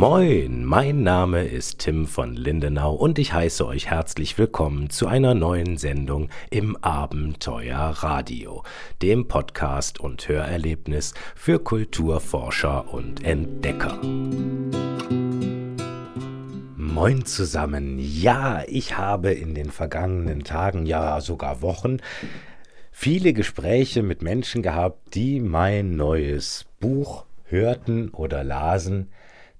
Moin, mein Name ist Tim von Lindenau und ich heiße euch herzlich willkommen zu einer neuen Sendung im Abenteuer Radio, dem Podcast und Hörerlebnis für Kulturforscher und Entdecker. Moin zusammen. Ja, ich habe in den vergangenen Tagen, ja sogar Wochen, viele Gespräche mit Menschen gehabt, die mein neues Buch hörten oder lasen,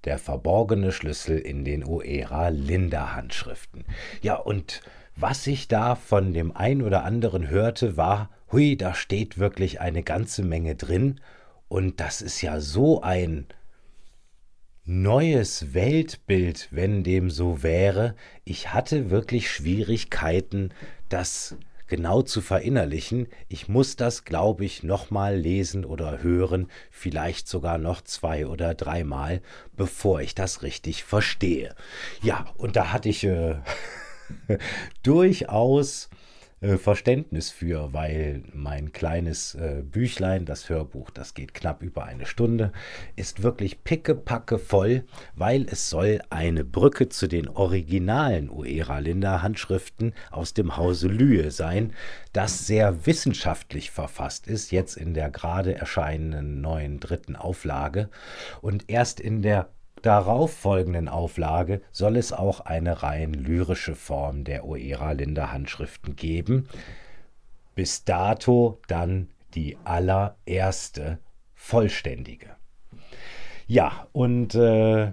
der verborgene Schlüssel in den Oera Linda Handschriften. Ja, und was ich da von dem ein oder anderen hörte, war, hui, da steht wirklich eine ganze Menge drin und das ist ja so ein neues Weltbild, wenn dem so wäre. Ich hatte wirklich Schwierigkeiten, das genau zu verinnerlichen. Ich muss das, glaube ich, nochmal lesen oder hören, vielleicht sogar noch zwei oder dreimal, bevor ich das richtig verstehe. Ja, und da hatte ich äh, durchaus äh, Verständnis für, weil mein kleines äh, Büchlein, das Hörbuch, das geht knapp über eine Stunde, ist wirklich pickepacke voll, weil es soll eine Brücke zu den originalen Uera-Linda-Handschriften aus dem Hause Lühe sein, das sehr wissenschaftlich verfasst ist, jetzt in der gerade erscheinenden neuen dritten Auflage. Und erst in der darauffolgenden Auflage soll es auch eine rein lyrische Form der Oera-Linde-Handschriften geben. Bis dato dann die allererste vollständige. Ja, und äh,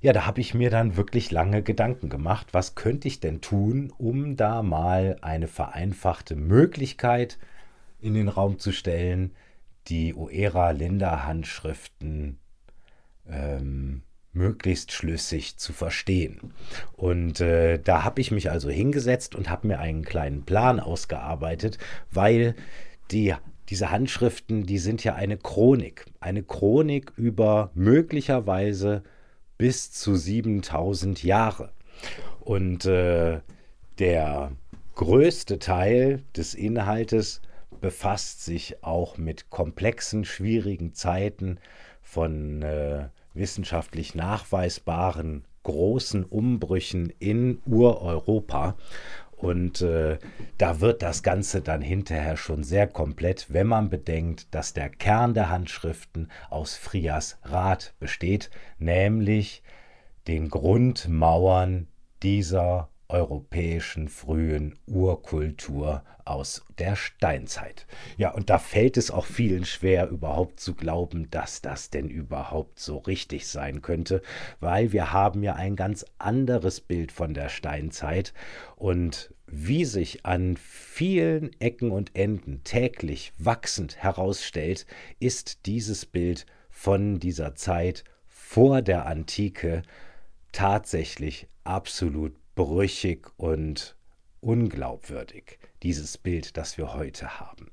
ja, da habe ich mir dann wirklich lange Gedanken gemacht, was könnte ich denn tun, um da mal eine vereinfachte Möglichkeit in den Raum zu stellen, die Oera-Linda-Handschriften ähm, möglichst schlüssig zu verstehen. Und äh, da habe ich mich also hingesetzt und habe mir einen kleinen Plan ausgearbeitet, weil die, diese Handschriften, die sind ja eine Chronik. Eine Chronik über möglicherweise bis zu 7000 Jahre. Und äh, der größte Teil des Inhaltes befasst sich auch mit komplexen, schwierigen Zeiten von äh, wissenschaftlich nachweisbaren großen Umbrüchen in Ureuropa. Und äh, da wird das Ganze dann hinterher schon sehr komplett, wenn man bedenkt, dass der Kern der Handschriften aus Frias Rat besteht, nämlich den Grundmauern dieser europäischen frühen Urkultur aus der Steinzeit. Ja, und da fällt es auch vielen schwer, überhaupt zu glauben, dass das denn überhaupt so richtig sein könnte, weil wir haben ja ein ganz anderes Bild von der Steinzeit und wie sich an vielen Ecken und Enden täglich wachsend herausstellt, ist dieses Bild von dieser Zeit vor der Antike tatsächlich absolut brüchig und unglaubwürdig, dieses Bild, das wir heute haben.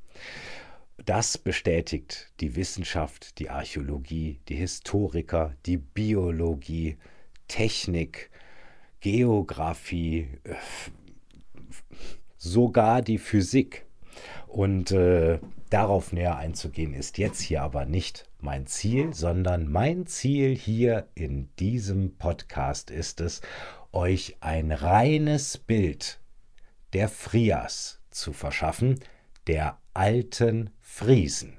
Das bestätigt die Wissenschaft, die Archäologie, die Historiker, die Biologie, Technik, Geographie, sogar die Physik. Und äh, darauf näher einzugehen, ist jetzt hier aber nicht mein Ziel, sondern mein Ziel hier in diesem Podcast ist es, euch ein reines Bild der Frias zu verschaffen, der alten Friesen.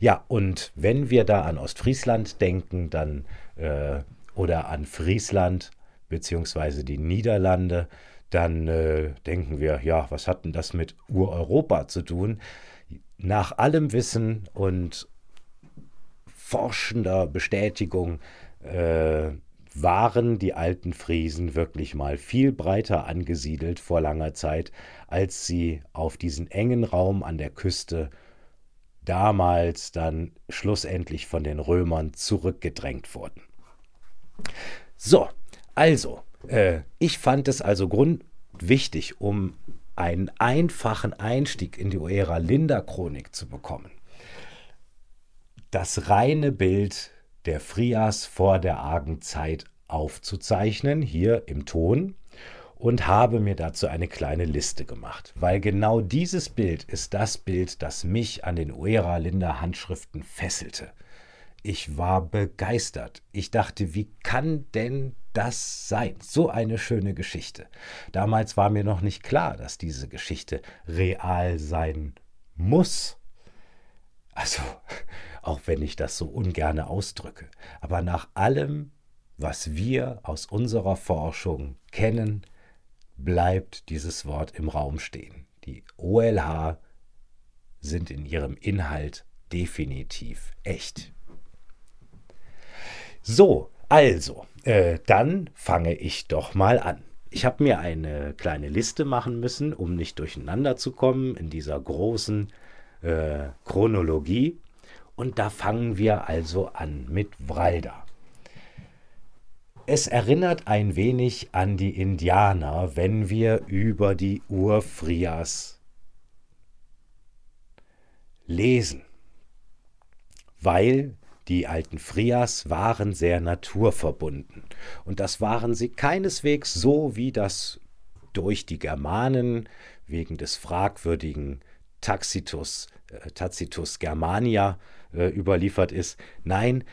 Ja, und wenn wir da an Ostfriesland denken, dann äh, oder an Friesland beziehungsweise die Niederlande, dann äh, denken wir, ja, was hat denn das mit Ureuropa zu tun? Nach allem Wissen und forschender Bestätigung äh, waren die alten Friesen wirklich mal viel breiter angesiedelt vor langer Zeit, als sie auf diesen engen Raum an der Küste damals dann schlussendlich von den Römern zurückgedrängt wurden. So, also, äh, ich fand es also grundwichtig, um einen einfachen Einstieg in die Ära Linda-Chronik zu bekommen. Das reine Bild der Frias vor der argen Zeit aufzuzeichnen, hier im Ton, und habe mir dazu eine kleine Liste gemacht, weil genau dieses Bild ist das Bild, das mich an den Uera Linder Handschriften fesselte. Ich war begeistert. Ich dachte, wie kann denn das sein? So eine schöne Geschichte. Damals war mir noch nicht klar, dass diese Geschichte real sein muss. Also, auch wenn ich das so ungern ausdrücke. Aber nach allem, was wir aus unserer Forschung kennen, bleibt dieses Wort im Raum stehen. Die OLH sind in ihrem Inhalt definitiv echt. So, also, äh, dann fange ich doch mal an. Ich habe mir eine kleine Liste machen müssen, um nicht durcheinander zu kommen in dieser großen äh, Chronologie. Und da fangen wir also an mit Vralda. Es erinnert ein wenig an die Indianer, wenn wir über die Urfrias lesen, weil die alten Frias waren sehr naturverbunden. Und das waren sie keineswegs so, wie das durch die Germanen wegen des fragwürdigen Tacitus, äh, Tacitus Germania äh, überliefert ist. Nein,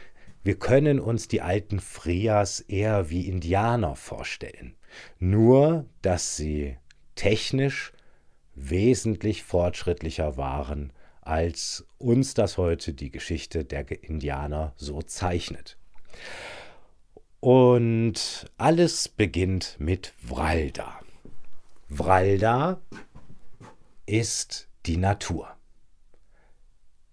wir können uns die alten Frias eher wie Indianer vorstellen. Nur, dass sie technisch wesentlich fortschrittlicher waren, als uns das heute die Geschichte der Indianer so zeichnet. Und alles beginnt mit Vralda. Vralda ist die Natur.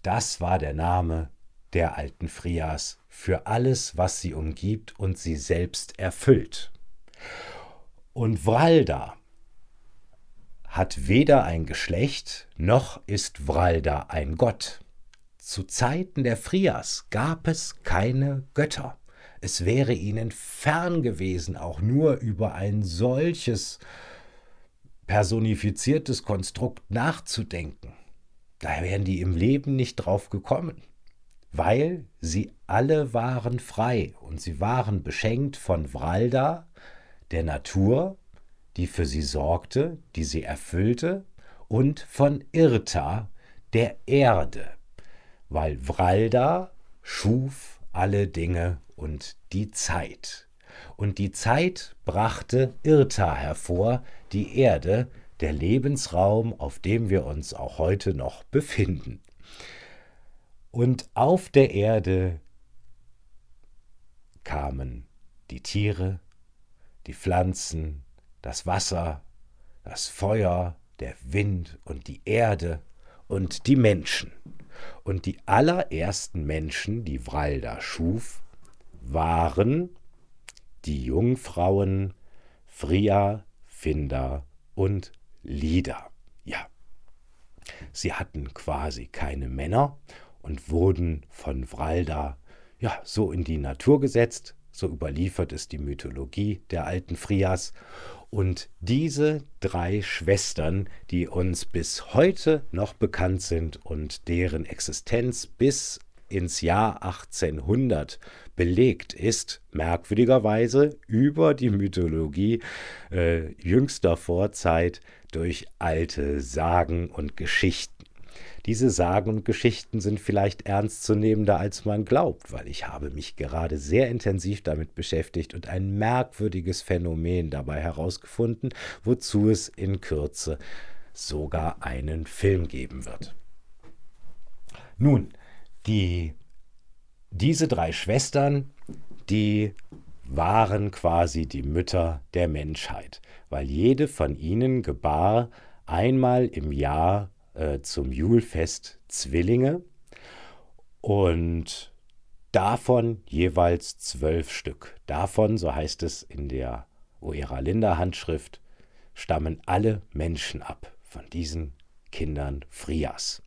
Das war der Name der alten Frias für alles, was sie umgibt und sie selbst erfüllt. Und Vralda hat weder ein Geschlecht, noch ist Vralda ein Gott. Zu Zeiten der Frias gab es keine Götter. Es wäre ihnen fern gewesen, auch nur über ein solches personifiziertes Konstrukt nachzudenken. Da wären die im Leben nicht drauf gekommen weil sie alle waren frei und sie waren beschenkt von Vralda, der Natur, die für sie sorgte, die sie erfüllte, und von Irta, der Erde, weil Vralda schuf alle Dinge und die Zeit. Und die Zeit brachte Irta hervor, die Erde, der Lebensraum, auf dem wir uns auch heute noch befinden. Und auf der Erde kamen die Tiere, die Pflanzen, das Wasser, das Feuer, der Wind und die Erde und die Menschen. Und die allerersten Menschen, die Vralda schuf, waren die Jungfrauen Fria, Finda und Lida. Ja, sie hatten quasi keine Männer und wurden von Vralda ja so in die Natur gesetzt, so überliefert es die Mythologie der alten Frias. Und diese drei Schwestern, die uns bis heute noch bekannt sind und deren Existenz bis ins Jahr 1800 belegt ist, merkwürdigerweise über die Mythologie äh, jüngster Vorzeit durch alte Sagen und Geschichten. Diese Sagen und Geschichten sind vielleicht ernstzunehmender, als man glaubt, weil ich habe mich gerade sehr intensiv damit beschäftigt und ein merkwürdiges Phänomen dabei herausgefunden, wozu es in Kürze sogar einen Film geben wird. Nun, die, diese drei Schwestern, die waren quasi die Mütter der Menschheit, weil jede von ihnen gebar einmal im Jahr äh, zum Julfest Zwillinge und davon jeweils zwölf Stück. Davon, so heißt es in der Oera Linda Handschrift, stammen alle Menschen ab, von diesen Kindern Frias.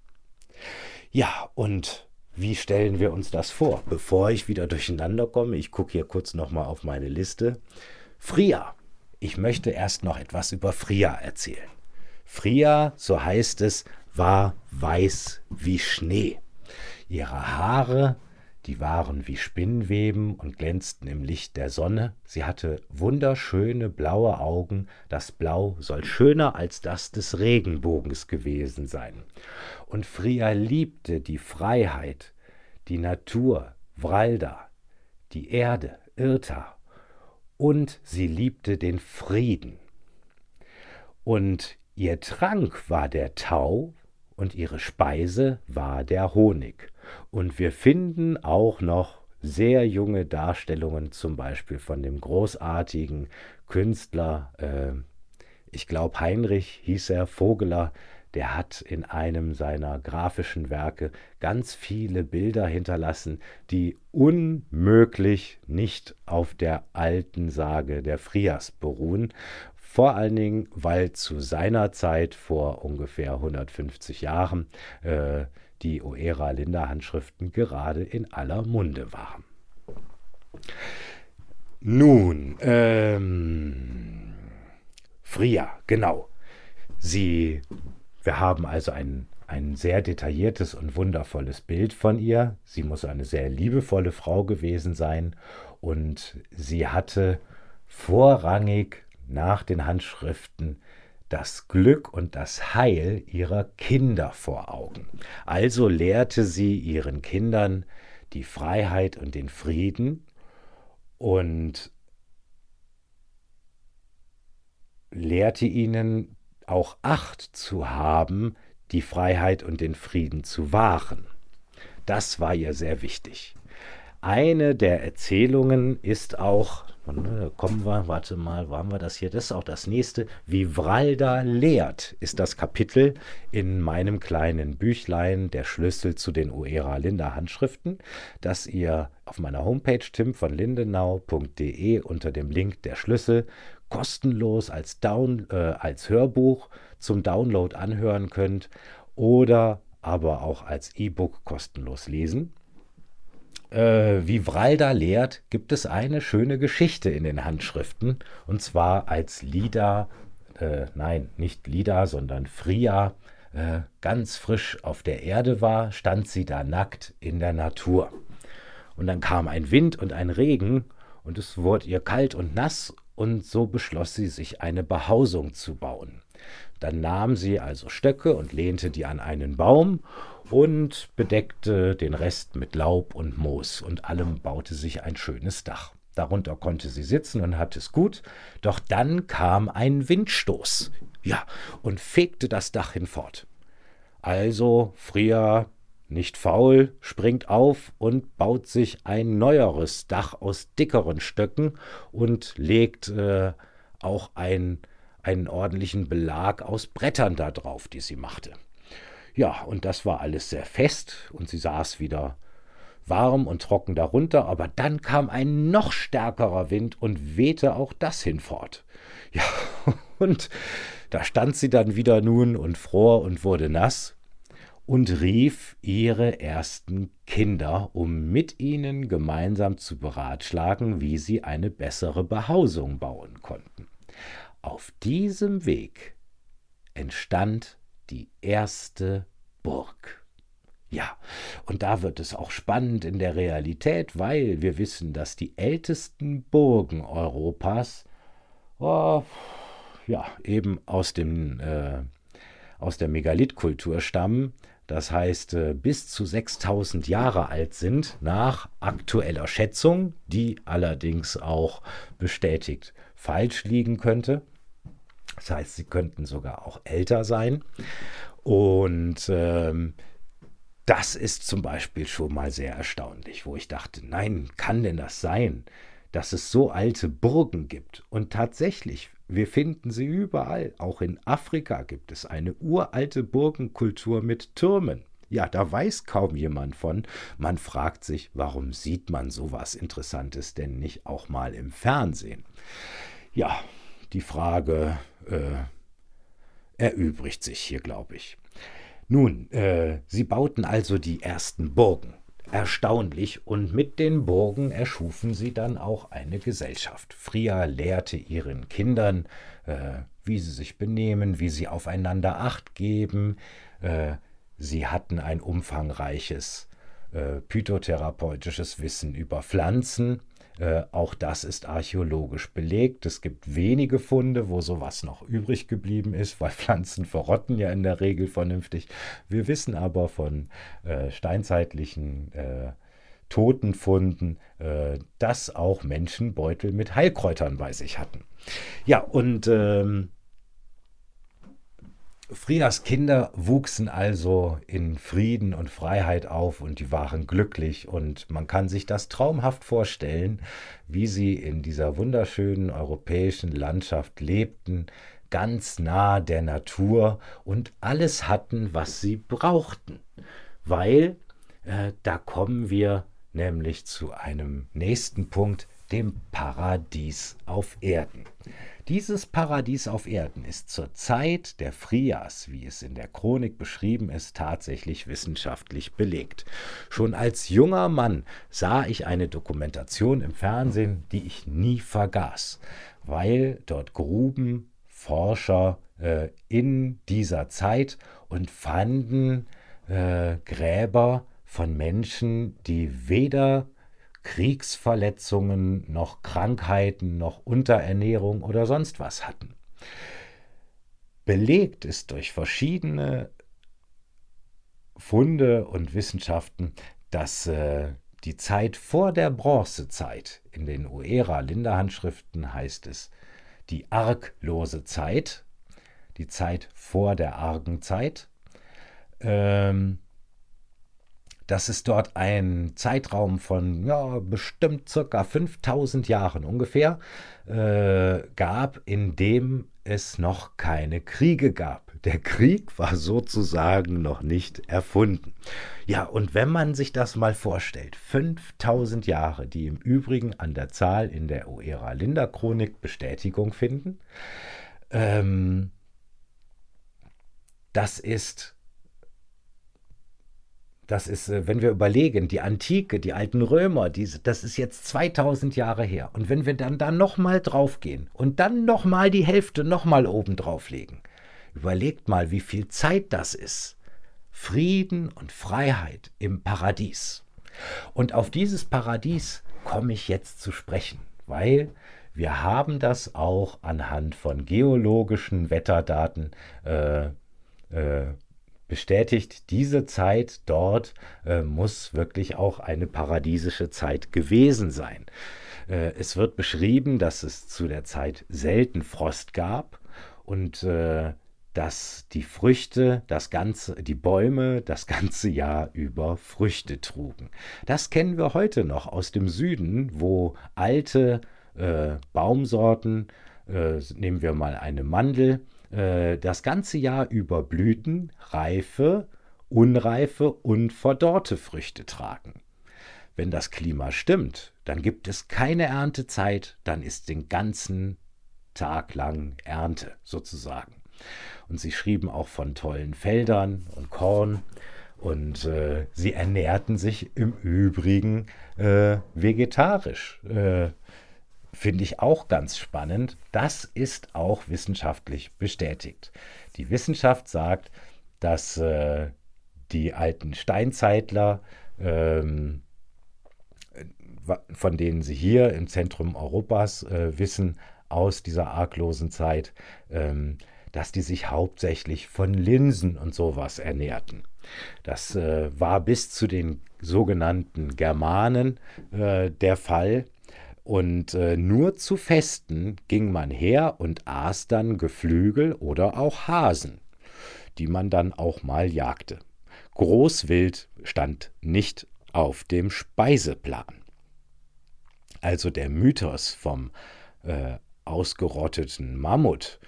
Ja, und wie stellen wir uns das vor? Bevor ich wieder durcheinander komme, ich gucke hier kurz nochmal auf meine Liste. Fria. Ich möchte erst noch etwas über Fria erzählen. Fria, so heißt es, war weiß wie Schnee. Ihre Haare, die waren wie Spinnweben und glänzten im Licht der Sonne. Sie hatte wunderschöne blaue Augen. Das Blau soll schöner als das des Regenbogens gewesen sein. Und Fria liebte die Freiheit, die Natur, Vralda, die Erde, Irta, und sie liebte den Frieden. Und ihr Trank war der Tau und ihre Speise war der Honig. Und wir finden auch noch sehr junge Darstellungen, zum Beispiel von dem großartigen Künstler, äh, ich glaube Heinrich hieß er, Vogeler, der hat in einem seiner grafischen Werke ganz viele Bilder hinterlassen, die unmöglich nicht auf der alten Sage der Frias beruhen. Vor allen Dingen, weil zu seiner Zeit vor ungefähr 150 Jahren äh, die Oera-Linda-Handschriften gerade in aller Munde waren. Nun, ähm, Fria, genau. Sie, wir haben also ein, ein sehr detailliertes und wundervolles Bild von ihr. Sie muss eine sehr liebevolle Frau gewesen sein und sie hatte vorrangig nach den Handschriften das Glück und das Heil ihrer Kinder vor Augen. Also lehrte sie ihren Kindern die Freiheit und den Frieden und lehrte ihnen auch Acht zu haben, die Freiheit und den Frieden zu wahren. Das war ihr sehr wichtig. Eine der Erzählungen ist auch kommen wir, warte mal, wo haben wir das hier? Das ist auch das nächste. Vivralda lehrt ist das Kapitel in meinem kleinen Büchlein Der Schlüssel zu den Uera Linda Handschriften, das ihr auf meiner Homepage timvonlindenau.de unter dem Link Der Schlüssel kostenlos als, Down, äh, als Hörbuch zum Download anhören könnt oder aber auch als E-Book kostenlos lesen äh, wie Vralda lehrt, gibt es eine schöne Geschichte in den Handschriften. Und zwar als Lida, äh, nein, nicht Lida, sondern Fria, äh, ganz frisch auf der Erde war, stand sie da nackt in der Natur. Und dann kam ein Wind und ein Regen und es wurde ihr kalt und nass und so beschloss sie, sich eine Behausung zu bauen. Dann nahm sie also Stöcke und lehnte die an einen Baum und bedeckte den Rest mit Laub und Moos, und allem baute sich ein schönes Dach. Darunter konnte sie sitzen und hatte es gut, doch dann kam ein Windstoß, ja, und fegte das Dach hinfort. Also Fria, nicht faul, springt auf und baut sich ein neueres Dach aus dickeren Stöcken und legt äh, auch ein, einen ordentlichen Belag aus Brettern da drauf, die sie machte. Ja, und das war alles sehr fest und sie saß wieder warm und trocken darunter, aber dann kam ein noch stärkerer Wind und wehte auch das hinfort. Ja, und da stand sie dann wieder nun und fror und wurde nass und rief ihre ersten Kinder, um mit ihnen gemeinsam zu beratschlagen, wie sie eine bessere Behausung bauen konnten. Auf diesem Weg entstand die erste Burg. Ja, und da wird es auch spannend in der Realität, weil wir wissen, dass die ältesten Burgen Europas oh, ja, eben aus, dem, äh, aus der Megalithkultur stammen. Das heißt, äh, bis zu 6000 Jahre alt sind, nach aktueller Schätzung, die allerdings auch bestätigt falsch liegen könnte. Das heißt, sie könnten sogar auch älter sein. Und ähm, das ist zum Beispiel schon mal sehr erstaunlich, wo ich dachte, nein, kann denn das sein, dass es so alte Burgen gibt? Und tatsächlich, wir finden sie überall. Auch in Afrika gibt es eine uralte Burgenkultur mit Türmen. Ja, da weiß kaum jemand von. Man fragt sich, warum sieht man sowas Interessantes denn nicht auch mal im Fernsehen? Ja, die Frage äh, erübrigt sich hier, glaube ich. Nun, äh, sie bauten also die ersten Burgen. Erstaunlich, und mit den Burgen erschufen sie dann auch eine Gesellschaft. Fria lehrte ihren Kindern, äh, wie sie sich benehmen, wie sie aufeinander acht geben. Äh, sie hatten ein umfangreiches äh, phytotherapeutisches Wissen über Pflanzen, äh, auch das ist archäologisch belegt. Es gibt wenige Funde, wo sowas noch übrig geblieben ist, weil Pflanzen verrotten ja in der Regel vernünftig. Wir wissen aber von äh, steinzeitlichen äh, Totenfunden, äh, dass auch Menschen Beutel mit Heilkräutern bei sich hatten. Ja, und ähm, Frias Kinder wuchsen also in Frieden und Freiheit auf und die waren glücklich und man kann sich das traumhaft vorstellen, wie sie in dieser wunderschönen europäischen Landschaft lebten, ganz nah der Natur und alles hatten, was sie brauchten. Weil äh, da kommen wir nämlich zu einem nächsten Punkt, dem Paradies auf Erden. Dieses Paradies auf Erden ist zur Zeit der Frias, wie es in der Chronik beschrieben ist, tatsächlich wissenschaftlich belegt. Schon als junger Mann sah ich eine Dokumentation im Fernsehen, die ich nie vergaß, weil dort gruben Forscher äh, in dieser Zeit und fanden äh, Gräber von Menschen, die weder Kriegsverletzungen, noch Krankheiten, noch Unterernährung oder sonst was hatten. Belegt ist durch verschiedene Funde und Wissenschaften, dass äh, die Zeit vor der Bronzezeit, in den Uera-Linderhandschriften heißt es, die arglose Zeit, die Zeit vor der argen Zeit, ähm, dass es dort einen Zeitraum von ja, bestimmt circa 5000 Jahren ungefähr äh, gab, in dem es noch keine Kriege gab. Der Krieg war sozusagen noch nicht erfunden. Ja, und wenn man sich das mal vorstellt, 5000 Jahre, die im Übrigen an der Zahl in der Oera Linda Chronik Bestätigung finden, ähm, das ist das ist, äh, wenn wir überlegen, die Antike, die alten Römer, diese, das ist jetzt 2000 Jahre her. Und wenn wir dann da nochmal draufgehen und dann nochmal die Hälfte nochmal oben drauflegen, überlegt mal, wie viel Zeit das ist. Frieden und Freiheit im Paradies. Und auf dieses Paradies komme ich jetzt zu sprechen, weil wir haben das auch anhand von geologischen Wetterdaten äh, äh, bestätigt, diese Zeit dort äh, muss wirklich auch eine paradiesische Zeit gewesen sein. Äh, es wird beschrieben, dass es zu der Zeit selten Frost gab und äh, dass die Früchte, das ganze, die Bäume das ganze Jahr über Früchte trugen. Das kennen wir heute noch aus dem Süden, wo alte äh, Baumsorten, äh, nehmen wir mal eine Mandel, äh, das ganze Jahr über Blüten, reife, unreife und verdorrte Früchte tragen. Wenn das Klima stimmt, dann gibt es keine Erntezeit, dann ist den ganzen Tag lang Ernte sozusagen. Und sie schrieben auch von tollen Feldern und Korn und äh, sie ernährten sich im Übrigen äh, vegetarisch. Äh, finde ich auch ganz spannend. Das ist auch wissenschaftlich bestätigt. Die Wissenschaft sagt, dass äh, die alten Steinzeitler, ähm, von denen sie hier im Zentrum Europas äh, wissen, aus dieser arglosen Zeit, ähm, dass die sich hauptsächlich von Linsen und sowas ernährten. Das äh, war bis zu den sogenannten Germanen äh, der Fall. Und äh, nur zu Festen ging man her und aß dann Geflügel oder auch Hasen, die man dann auch mal jagte. Großwild stand nicht auf dem Speiseplan. Also der Mythos vom äh, ausgerotteten Mammut,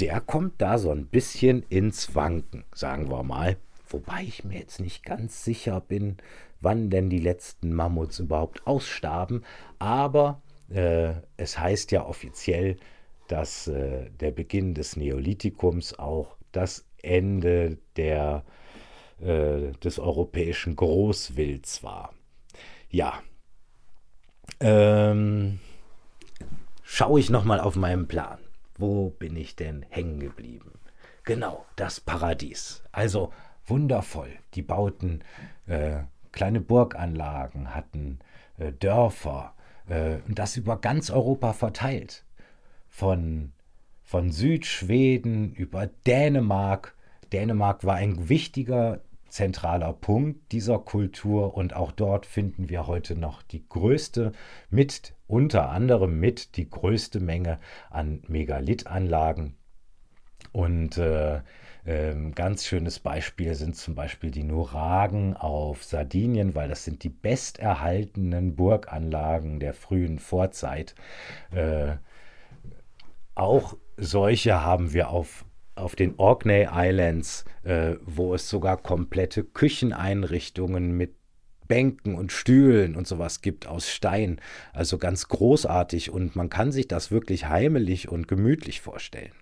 der kommt da so ein bisschen ins Wanken, sagen wir mal. Wobei ich mir jetzt nicht ganz sicher bin, wann denn die letzten Mammuts überhaupt ausstarben. Aber äh, es heißt ja offiziell, dass äh, der Beginn des Neolithikums auch das Ende der, äh, des europäischen Großwilds war. Ja, ähm, schaue ich nochmal auf meinen Plan. Wo bin ich denn hängen geblieben? Genau, das Paradies. Also wundervoll. Die bauten äh, kleine Burganlagen, hatten äh, Dörfer, und das über ganz Europa verteilt. Von, von Südschweden über Dänemark. Dänemark war ein wichtiger zentraler Punkt dieser Kultur und auch dort finden wir heute noch die größte, mit unter anderem mit die größte Menge an Megalithanlagen. Und äh, ähm, ganz schönes Beispiel sind zum Beispiel die Nuragen auf Sardinien, weil das sind die besterhaltenen Burganlagen der frühen Vorzeit. Äh, auch solche haben wir auf auf den Orkney Islands, äh, wo es sogar komplette Kücheneinrichtungen mit Bänken und Stühlen und sowas gibt aus Stein. Also ganz großartig und man kann sich das wirklich heimelig und gemütlich vorstellen.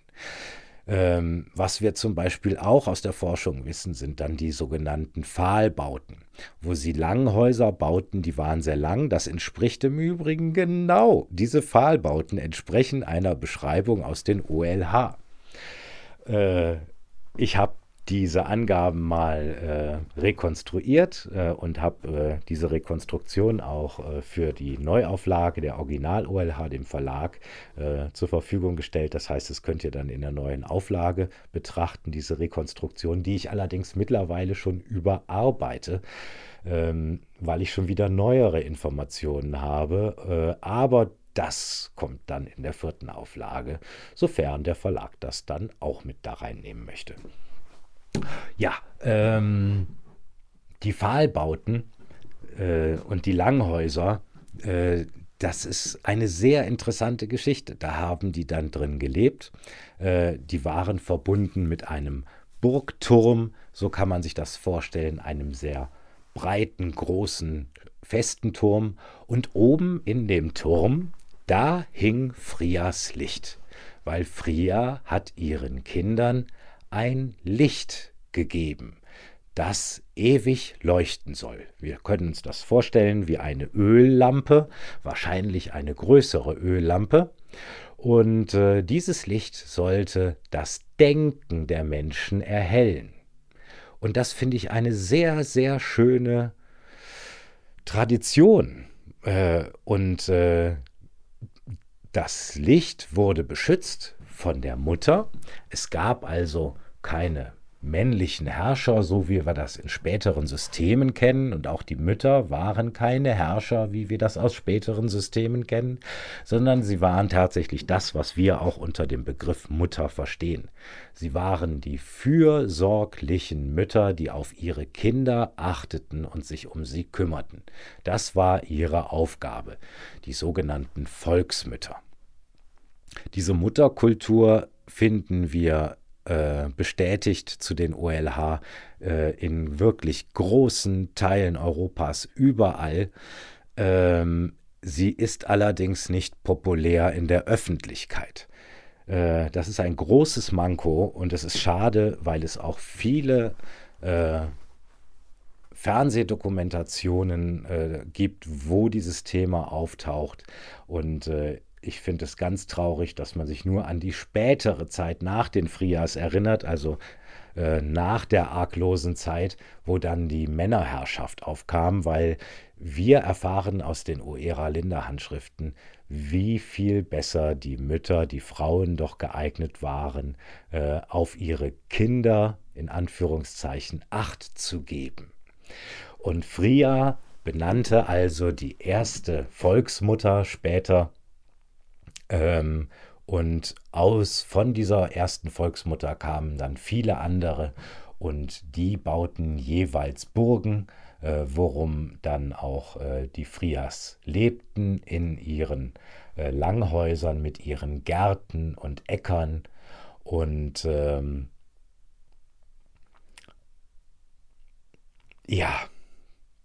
Ähm, was wir zum Beispiel auch aus der Forschung wissen, sind dann die sogenannten Pfahlbauten, wo sie Langhäuser bauten, die waren sehr lang. Das entspricht im Übrigen genau, diese Pfahlbauten entsprechen einer Beschreibung aus den OLH. Äh, ich habe diese Angaben mal äh, rekonstruiert äh, und habe äh, diese Rekonstruktion auch äh, für die Neuauflage der Original-OLH dem Verlag äh, zur Verfügung gestellt. Das heißt, es könnt ihr dann in der neuen Auflage betrachten, diese Rekonstruktion, die ich allerdings mittlerweile schon überarbeite, ähm, weil ich schon wieder neuere Informationen habe. Äh, aber das kommt dann in der vierten Auflage, sofern der Verlag das dann auch mit da reinnehmen möchte. Ja, ähm, die Pfahlbauten äh, und die Langhäuser, äh, das ist eine sehr interessante Geschichte. Da haben die dann drin gelebt. Äh, die waren verbunden mit einem Burgturm, so kann man sich das vorstellen, einem sehr breiten, großen, festen Turm. Und oben in dem Turm da hing Frias Licht, weil Fria hat ihren Kindern ein Licht gegeben, das ewig leuchten soll. Wir können uns das vorstellen wie eine Öllampe, wahrscheinlich eine größere Öllampe. Und äh, dieses Licht sollte das Denken der Menschen erhellen. Und das finde ich eine sehr, sehr schöne Tradition. Äh, und äh, das Licht wurde beschützt von der Mutter. Es gab also keine männlichen Herrscher, so wie wir das in späteren Systemen kennen, und auch die Mütter waren keine Herrscher, wie wir das aus späteren Systemen kennen, sondern sie waren tatsächlich das, was wir auch unter dem Begriff Mutter verstehen. Sie waren die fürsorglichen Mütter, die auf ihre Kinder achteten und sich um sie kümmerten. Das war ihre Aufgabe, die sogenannten Volksmütter. Diese Mutterkultur finden wir äh, bestätigt zu den OLH äh, in wirklich großen Teilen Europas überall. Ähm, sie ist allerdings nicht populär in der Öffentlichkeit. Äh, das ist ein großes Manko und es ist schade, weil es auch viele äh, Fernsehdokumentationen äh, gibt, wo dieses Thema auftaucht. Und äh, ich finde es ganz traurig, dass man sich nur an die spätere Zeit nach den Frias erinnert, also äh, nach der arglosen Zeit, wo dann die Männerherrschaft aufkam, weil wir erfahren aus den Oera-Linda-Handschriften, wie viel besser die Mütter, die Frauen doch geeignet waren, äh, auf ihre Kinder in Anführungszeichen Acht zu geben. Und Fria benannte also die erste Volksmutter später ähm, und aus von dieser ersten Volksmutter kamen dann viele andere und die bauten jeweils Burgen, äh, worum dann auch äh, die Frias lebten in ihren äh, Langhäusern mit ihren Gärten und Äckern und ähm, ja,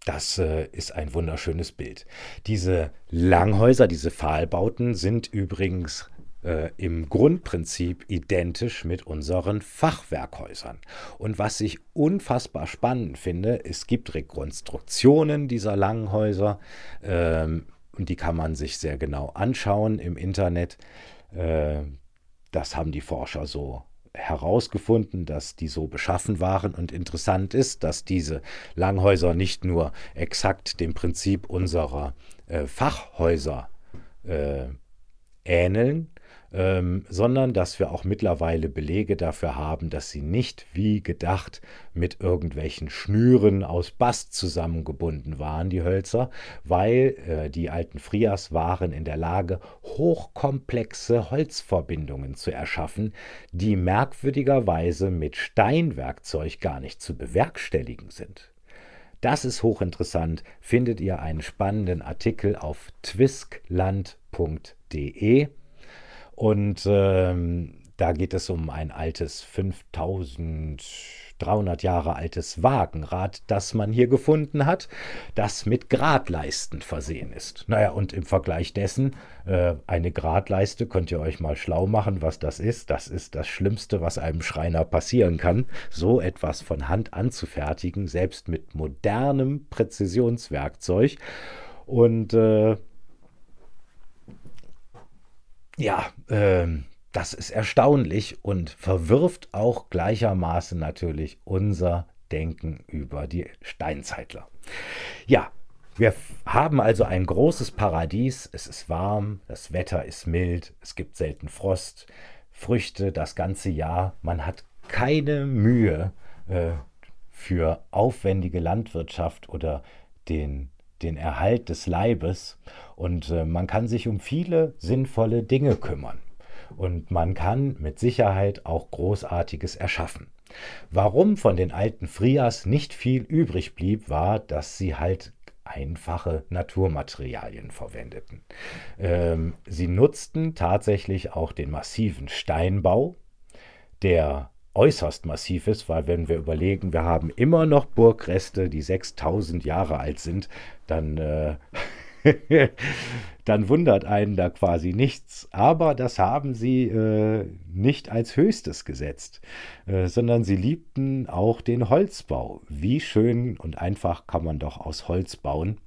das äh, ist ein wunderschönes Bild. Diese Langhäuser, diese Pfahlbauten sind übrigens äh, im Grundprinzip identisch mit unseren Fachwerkhäusern. Und was ich unfassbar spannend finde, es gibt Rekonstruktionen dieser Langhäuser ähm, und die kann man sich sehr genau anschauen im Internet. Äh, das haben die Forscher so herausgefunden, dass die so beschaffen waren. Und interessant ist, dass diese Langhäuser nicht nur exakt dem Prinzip unserer äh, Fachhäuser äh, ähneln, ähm, sondern dass wir auch mittlerweile Belege dafür haben, dass sie nicht wie gedacht mit irgendwelchen Schnüren aus Bast zusammengebunden waren, die Hölzer, weil äh, die alten Frias waren in der Lage, hochkomplexe Holzverbindungen zu erschaffen, die merkwürdigerweise mit Steinwerkzeug gar nicht zu bewerkstelligen sind. Das ist hochinteressant. Findet ihr einen spannenden Artikel auf twiskland.de. Und ähm, da geht es um ein altes 5300 Jahre altes Wagenrad, das man hier gefunden hat, das mit Gradleisten versehen ist. Naja, und im Vergleich dessen, äh, eine Gradleiste, könnt ihr euch mal schlau machen, was das ist. Das ist das Schlimmste, was einem Schreiner passieren kann, so etwas von Hand anzufertigen, selbst mit modernem Präzisionswerkzeug. Und äh, ja, äh, das ist erstaunlich und verwirft auch gleichermaßen natürlich unser Denken über die Steinzeitler. Ja, wir haben also ein großes Paradies. Es ist warm, das Wetter ist mild, es gibt selten Frost, Früchte das ganze Jahr. Man hat keine Mühe äh, für aufwendige Landwirtschaft oder den den Erhalt des Leibes und äh, man kann sich um viele sinnvolle Dinge kümmern. Und man kann mit Sicherheit auch Großartiges erschaffen. Warum von den alten Frias nicht viel übrig blieb, war, dass sie halt einfache Naturmaterialien verwendeten. Ähm, sie nutzten tatsächlich auch den massiven Steinbau, der äußerst massiv ist, weil wenn wir überlegen, wir haben immer noch Burgreste, die 6000 Jahre alt sind, dann, äh, dann wundert einen da quasi nichts. Aber das haben sie äh, nicht als höchstes gesetzt, äh, sondern sie liebten auch den Holzbau. Wie schön und einfach kann man doch aus Holz bauen.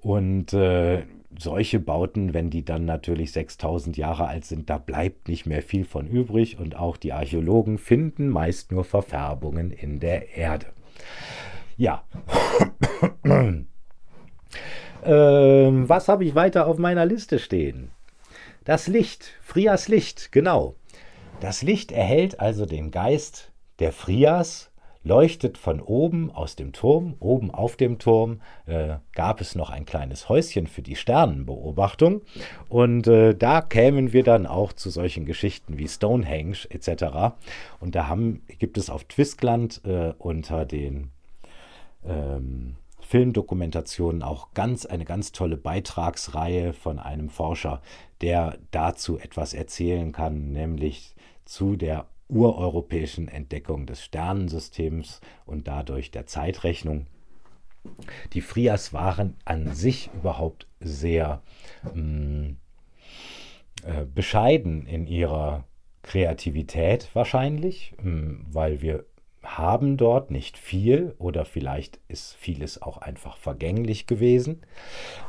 Und äh, solche Bauten, wenn die dann natürlich 6000 Jahre alt sind, da bleibt nicht mehr viel von übrig und auch die Archäologen finden meist nur Verfärbungen in der Erde. Ja. ähm, was habe ich weiter auf meiner Liste stehen? Das Licht, Frias Licht, genau. Das Licht erhält also den Geist der Frias leuchtet von oben aus dem Turm. Oben auf dem Turm äh, gab es noch ein kleines Häuschen für die Sternenbeobachtung. Und äh, da kämen wir dann auch zu solchen Geschichten wie Stonehenge etc. Und da haben, gibt es auf Twistland äh, unter den ähm, Filmdokumentationen auch ganz eine ganz tolle Beitragsreihe von einem Forscher, der dazu etwas erzählen kann, nämlich zu der ureuropäischen Entdeckung des Sternensystems und dadurch der Zeitrechnung. Die Frias waren an sich überhaupt sehr mh, mm, äh, bescheiden in ihrer Kreativität wahrscheinlich, mh, mm, weil wir haben dort nicht viel oder vielleicht ist vieles auch einfach vergänglich gewesen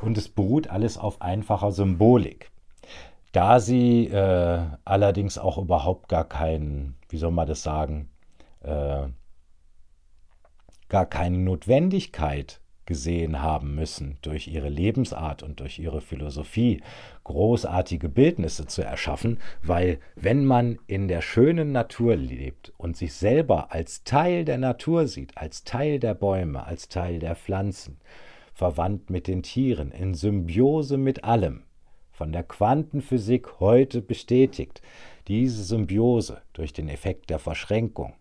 und es beruht alles auf einfacher Symbolik. Da sie äh, allerdings auch überhaupt gar keinen, wie soll man das sagen, äh, gar keine Notwendigkeit gesehen haben müssen, durch ihre Lebensart und durch ihre Philosophie großartige Bildnisse zu erschaffen, weil wenn man in der schönen Natur lebt und sich selber als Teil der Natur sieht, als Teil der Bäume, als Teil der Pflanzen, verwandt mit den Tieren, in Symbiose mit allem, von der Quantenphysik heute bestätigt. Diese Symbiose durch den Effekt der Verschränkung,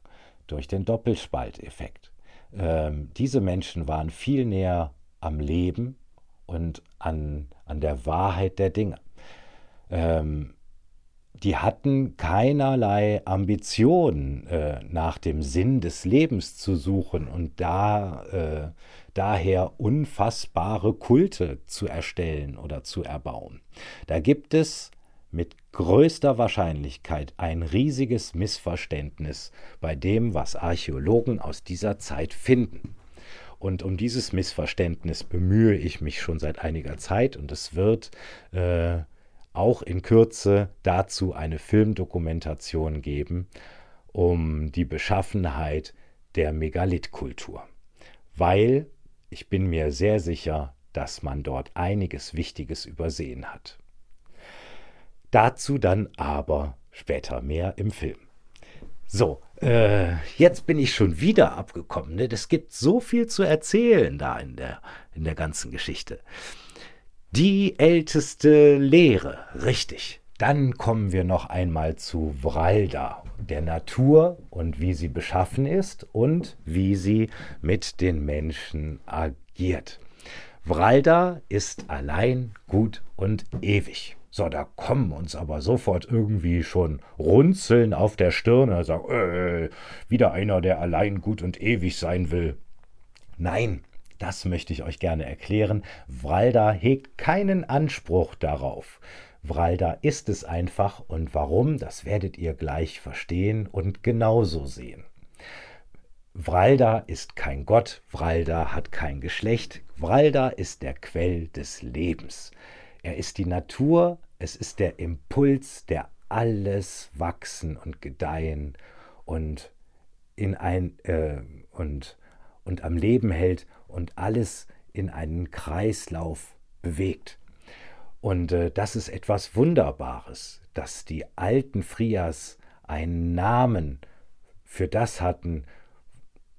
durch den Doppelspalteffekt. Ähm, diese Menschen waren viel näher am Leben und an, an der Wahrheit der Dinge. Ähm, die hatten keinerlei Ambitionen, äh, nach dem Sinn des Lebens zu suchen und da äh, daher unfassbare Kulte zu erstellen oder zu erbauen. Da gibt es mit größter Wahrscheinlichkeit ein riesiges Missverständnis bei dem, was Archäologen aus dieser Zeit finden. Und um dieses Missverständnis bemühe ich mich schon seit einiger Zeit und es wird äh, auch in Kürze dazu eine Filmdokumentation geben, um die Beschaffenheit der Megalithkultur. Weil ich bin mir sehr sicher, dass man dort einiges Wichtiges übersehen hat. Dazu dann aber später mehr im Film. So, äh, jetzt bin ich schon wieder abgekommen. Ne? Es gibt so viel zu erzählen da in der, in der ganzen Geschichte. Die älteste Lehre, richtig. Dann kommen wir noch einmal zu Vralda, der Natur und wie sie beschaffen ist und wie sie mit den Menschen agiert. Vralda ist allein gut und ewig. So, da kommen uns aber sofort irgendwie schon Runzeln auf der Stirne, sagen, äh, wieder einer, der allein gut und ewig sein will. Nein, das möchte ich euch gerne erklären. Vralda hegt keinen Anspruch darauf. Vralda ist es einfach und warum, das werdet ihr gleich verstehen und genauso sehen. Vralda ist kein Gott, Vralda hat kein Geschlecht, Vralda ist der Quell des Lebens. Er ist die Natur, es ist der Impuls, der alles wachsen und gedeihen und in ein äh, und, und am Leben hält und alles in einen Kreislauf bewegt. Und äh, das ist etwas Wunderbares, dass die alten Frias einen Namen für das hatten,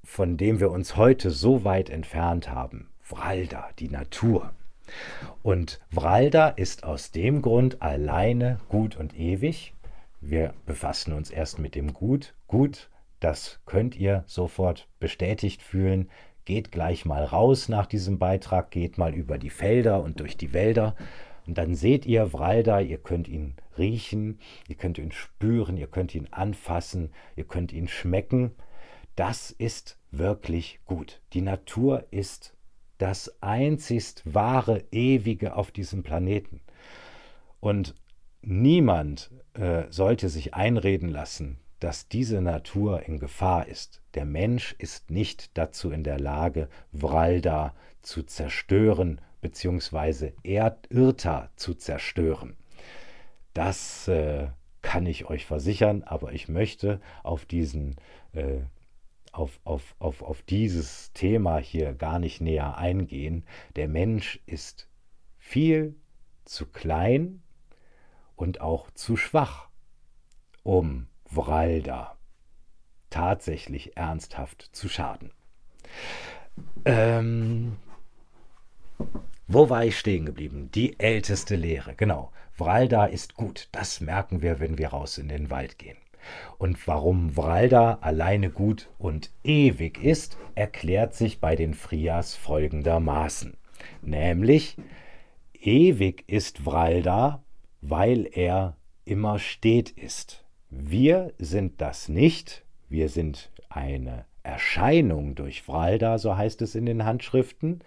von dem wir uns heute so weit entfernt haben. Vralda, die Natur. Und Vralda ist aus dem Grund alleine gut und ewig. Wir befassen uns erst mit dem Gut. Gut, das könnt ihr sofort bestätigt fühlen. Geht gleich mal raus nach diesem Beitrag, geht mal über die Felder und durch die Wälder. Und dann seht ihr Vralda, ihr könnt ihn riechen, ihr könnt ihn spüren, ihr könnt ihn anfassen, ihr könnt ihn schmecken. Das ist wirklich gut. Die Natur ist das einzigst wahre, ewige auf diesem Planeten. Und niemand äh, sollte sich einreden lassen, dass diese Natur in Gefahr ist. Der Mensch ist nicht dazu in der Lage, Vralda zu zerstören, beziehungsweise Irta zu zerstören. Das äh, kann ich euch versichern, aber ich möchte auf diesen äh, auf, auf, auf, auf dieses Thema hier gar nicht näher eingehen. Der Mensch ist viel zu klein und auch zu schwach, um Vralda tatsächlich ernsthaft zu schaden. Ähm, wo war ich stehen geblieben? Die älteste Lehre, genau. Vralda ist gut. Das merken wir, wenn wir raus in den Wald gehen. Und warum Vralda alleine gut und ewig ist, erklärt sich bei den Frias folgendermaßen. Nämlich, ewig ist Vralda, weil er immer steht ist. Wir sind das nicht, wir sind eine Erscheinung durch Vralda, so heißt es in den Handschriften,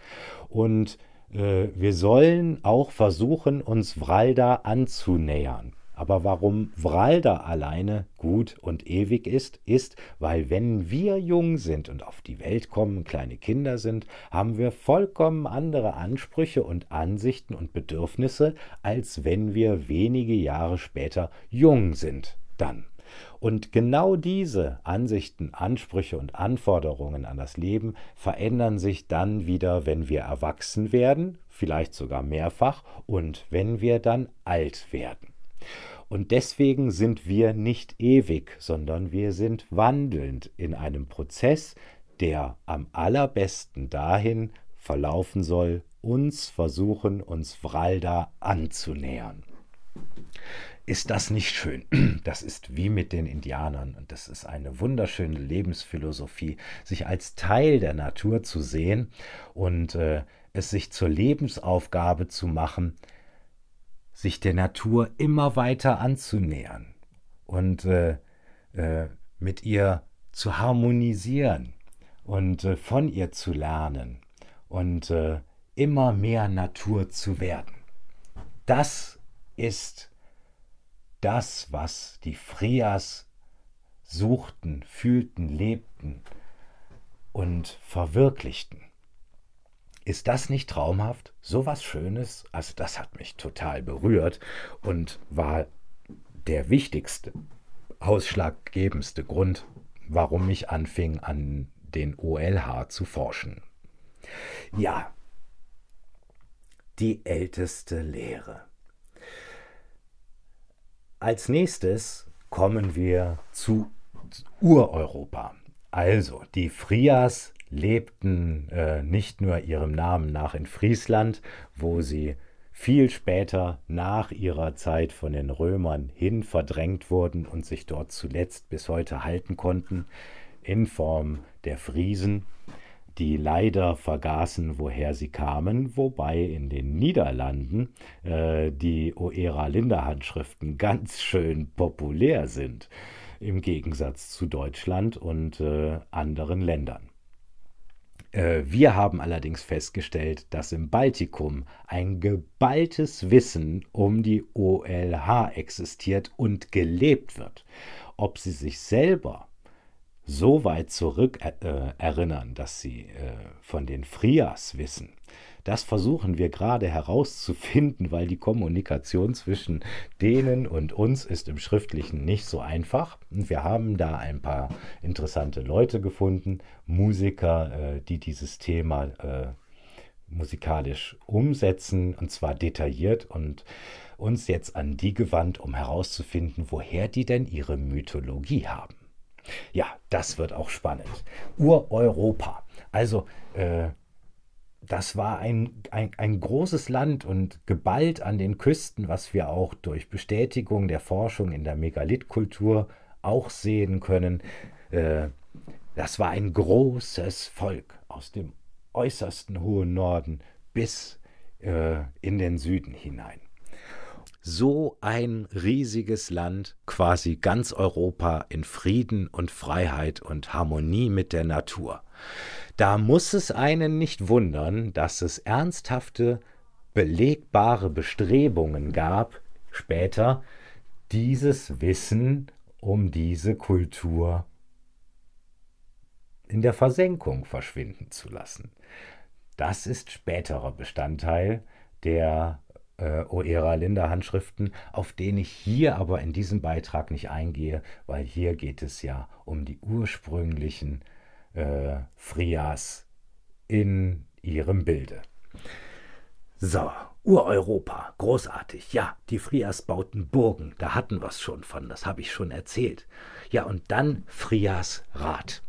und äh, wir sollen auch versuchen, uns Vralda anzunähern. Aber warum Vralda alleine gut und ewig ist, ist, weil wenn wir jung sind und auf die Welt kommen, kleine Kinder sind, haben wir vollkommen andere Ansprüche und Ansichten und Bedürfnisse, als wenn wir wenige Jahre später jung sind dann. Und genau diese Ansichten, Ansprüche und Anforderungen an das Leben verändern sich dann wieder, wenn wir erwachsen werden, vielleicht sogar mehrfach, und wenn wir dann alt werden. Und deswegen sind wir nicht ewig, sondern wir sind wandelnd in einem Prozess, der am allerbesten dahin verlaufen soll, uns versuchen, uns Vralda anzunähern. Ist das nicht schön? Das ist wie mit den Indianern und das ist eine wunderschöne Lebensphilosophie, sich als Teil der Natur zu sehen und äh, es sich zur Lebensaufgabe zu machen, sich der Natur immer weiter anzunähern und äh, äh, mit ihr zu harmonisieren und äh, von ihr zu lernen und äh, immer mehr Natur zu werden. Das ist das, was die Frias suchten, fühlten, lebten und verwirklichten. Ist das nicht traumhaft? So was Schönes? Also das hat mich total berührt und war der wichtigste, ausschlaggebendste Grund, warum ich anfing an den OLH zu forschen. Ja, die älteste Lehre. Als nächstes kommen wir zu Ureuropa. Also, die Frias lebten äh, nicht nur ihrem Namen nach in Friesland, wo sie viel später nach ihrer Zeit von den Römern hin verdrängt wurden und sich dort zuletzt bis heute halten konnten, in Form der Friesen, die leider vergaßen, woher sie kamen, wobei in den Niederlanden äh, die Oera-Linda-Handschriften ganz schön populär sind, im Gegensatz zu Deutschland und äh, anderen Ländern. Äh, wir haben allerdings festgestellt, dass im Baltikum ein geballtes Wissen um die OLH existiert und gelebt wird. Ob sie sich selber so weit zurück äh, erinnern, dass sie äh, von den Frias wissen. Das versuchen wir gerade herauszufinden, weil die Kommunikation zwischen denen und uns ist im Schriftlichen nicht so einfach. Und wir haben da ein paar interessante Leute gefunden, Musiker, äh, die dieses Thema äh, musikalisch umsetzen, und zwar detailliert und uns jetzt an die gewandt, um herauszufinden, woher die denn ihre Mythologie haben. Ja, das wird auch spannend. Ureuropa. Also, äh, das war ein, ein, ein großes Land und geballt an den Küsten, was wir auch durch Bestätigung der Forschung in der Megalithkultur auch sehen können. Äh, das war ein großes Volk aus dem äußersten hohen Norden bis äh, in den Süden hinein so ein riesiges Land, quasi ganz Europa in Frieden und Freiheit und Harmonie mit der Natur. Da muss es einen nicht wundern, dass es ernsthafte, belegbare Bestrebungen gab, später dieses Wissen um diese Kultur in der Versenkung verschwinden zu lassen. Das ist späterer Bestandteil der äh, Oera Linda Handschriften, auf den ich hier aber in diesem Beitrag nicht eingehe, weil hier geht es ja um die ursprünglichen äh, Frias in ihrem Bilde. So, Ureuropa, großartig. Ja, die Frias bauten Burgen, da hatten wir es schon von, das habe ich schon erzählt. Ja, und dann Frias Rat.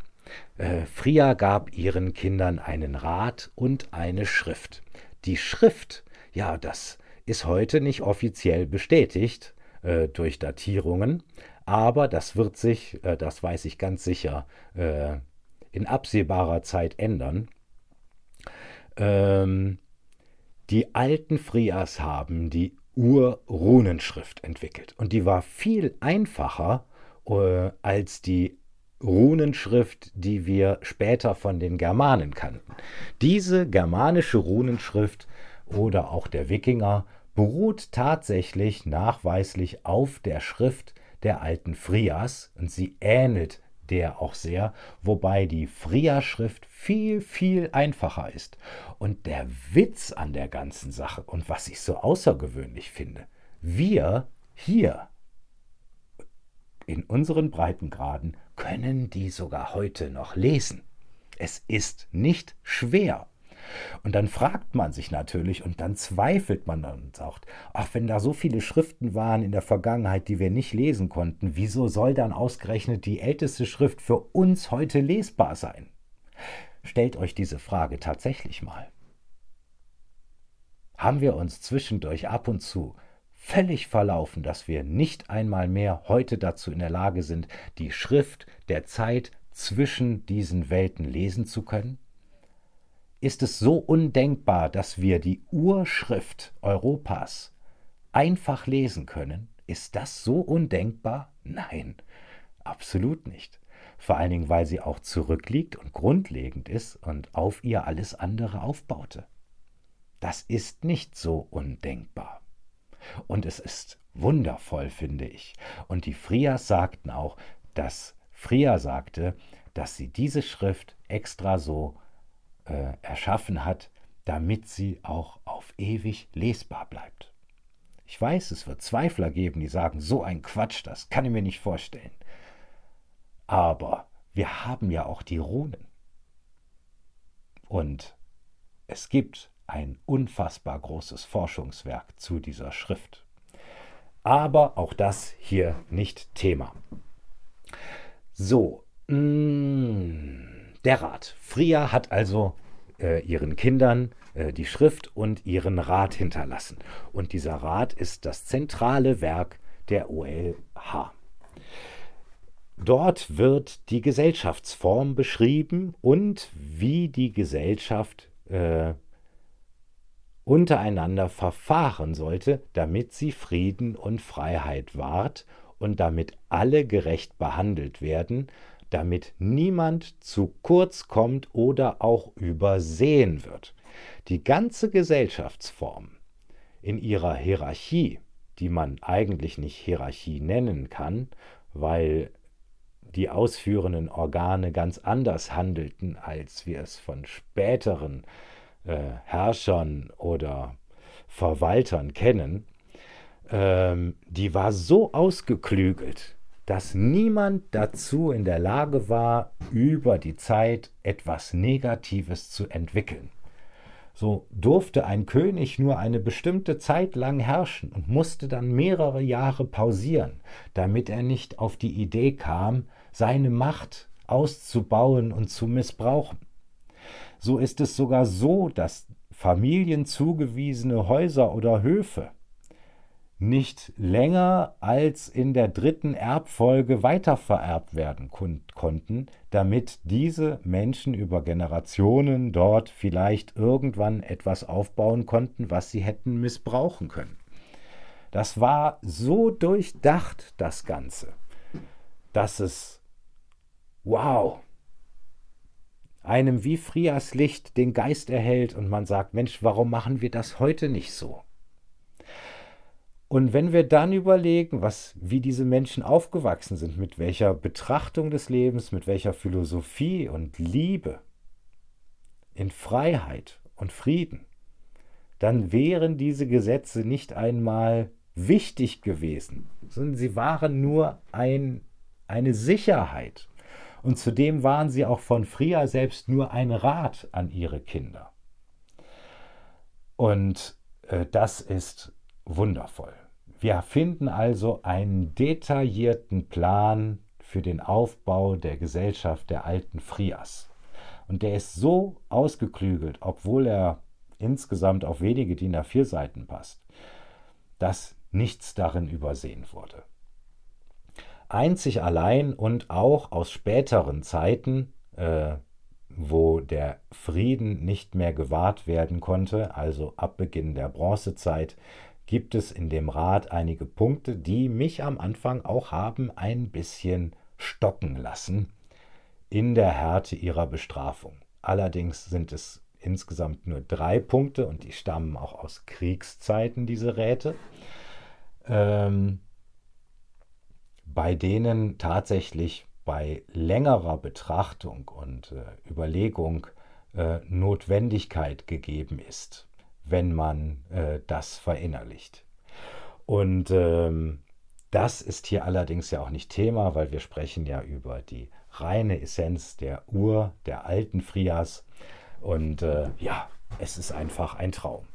Äh, Fria gab ihren Kindern einen Rat und eine Schrift. Die Schrift, ja, das ist heute nicht offiziell bestätigt äh, durch Datierungen, aber das wird sich, äh, das weiß ich ganz sicher, äh, in absehbarer Zeit ändern. Ähm, die alten Frias haben die Ur-Runenschrift entwickelt und die war viel einfacher äh, als die Runenschrift, die wir später von den Germanen kannten. Diese germanische Runenschrift oder auch der Wikinger beruht tatsächlich nachweislich auf der Schrift der alten Frias und sie ähnelt der auch sehr, wobei die Fria-Schrift viel, viel einfacher ist. Und der Witz an der ganzen Sache und was ich so außergewöhnlich finde, wir hier in unseren Breitengraden können die sogar heute noch lesen. Es ist nicht schwer. Und dann fragt man sich natürlich und dann zweifelt man und sagt, ach, wenn da so viele Schriften waren in der Vergangenheit, die wir nicht lesen konnten, wieso soll dann ausgerechnet die älteste Schrift für uns heute lesbar sein? Stellt euch diese Frage tatsächlich mal. Haben wir uns zwischendurch ab und zu völlig verlaufen, dass wir nicht einmal mehr heute dazu in der Lage sind, die Schrift der Zeit zwischen diesen Welten lesen zu können? Ist es so undenkbar, dass wir die Urschrift Europas einfach lesen können? Ist das so undenkbar? Nein, absolut nicht. Vor allen Dingen, weil sie auch zurückliegt und grundlegend ist und auf ihr alles andere aufbaute. Das ist nicht so undenkbar. Und es ist wundervoll, finde ich. Und die Frias sagten auch, dass Fria sagte, dass sie diese Schrift extra so äh, erschaffen hat, damit sie auch auf ewig lesbar bleibt. Ich weiß, es wird Zweifler geben, die sagen, so ein Quatsch, das kann ich mir nicht vorstellen. Aber wir haben ja auch die Runen. Und es gibt ein unfassbar großes Forschungswerk zu dieser Schrift. Aber auch das hier nicht Thema. So, mh, mm, der Rat. Fria hat also äh, ihren Kindern äh, die Schrift und ihren Rat hinterlassen. Und dieser Rat ist das zentrale Werk der OLH. Dort wird die Gesellschaftsform beschrieben und wie die Gesellschaft äh, untereinander verfahren sollte, damit sie Frieden und Freiheit wahrt und damit alle gerecht behandelt werden, damit niemand zu kurz kommt oder auch übersehen wird. Die ganze Gesellschaftsform in ihrer Hierarchie, die man eigentlich nicht Hierarchie nennen kann, weil die ausführenden Organe ganz anders handelten, als wir es von späteren äh, Herrschern oder Verwaltern kennen, ähm, die war so ausgeklügelt, dass niemand dazu in der Lage war, über die Zeit etwas Negatives zu entwickeln. So durfte ein König nur eine bestimmte Zeit lang herrschen und musste dann mehrere Jahre pausieren, damit er nicht auf die Idee kam, seine Macht auszubauen und zu missbrauchen. So ist es sogar so, dass Familien zugewiesene Häuser oder Höfe nicht länger als in der dritten Erbfolge weitervererbt werden konnten, damit diese Menschen über Generationen dort vielleicht irgendwann etwas aufbauen konnten, was sie hätten missbrauchen können. Das war so durchdacht, das Ganze, dass es, wow, einem wie Frias Licht den Geist erhält und man sagt, Mensch, warum machen wir das heute nicht so? Und wenn wir dann überlegen, was, wie diese Menschen aufgewachsen sind, mit welcher Betrachtung des Lebens, mit welcher Philosophie und Liebe, in Freiheit und Frieden, dann wären diese Gesetze nicht einmal wichtig gewesen, sondern sie waren nur ein, eine Sicherheit und zudem waren sie auch von Fria selbst nur ein Rat an ihre Kinder. Und äh, das ist wundervoll. Wir finden also einen detaillierten Plan für den Aufbau der Gesellschaft der alten Frias. Und der ist so ausgeklügelt, obwohl er insgesamt auf wenige DIN A4 Seiten passt, dass nichts darin übersehen wurde einzig allein und auch aus späteren Zeiten, äh, wo der Frieden nicht mehr gewahrt werden konnte, also ab Beginn der Bronzezeit, gibt es in dem Rat einige Punkte, die mich am Anfang auch haben ein bisschen stocken lassen in der Härte ihrer Bestrafung. Allerdings sind es insgesamt nur drei Punkte und die stammen auch aus Kriegszeiten, diese Räte. Ähm, bei denen tatsächlich bei längerer Betrachtung und äh, Überlegung äh, Notwendigkeit gegeben ist, wenn man äh, das verinnerlicht. Und ähm, das ist hier allerdings ja auch nicht Thema, weil wir sprechen ja über die reine Essenz der Ur, der alten Frias. Und äh, ja, es ist einfach ein Traum.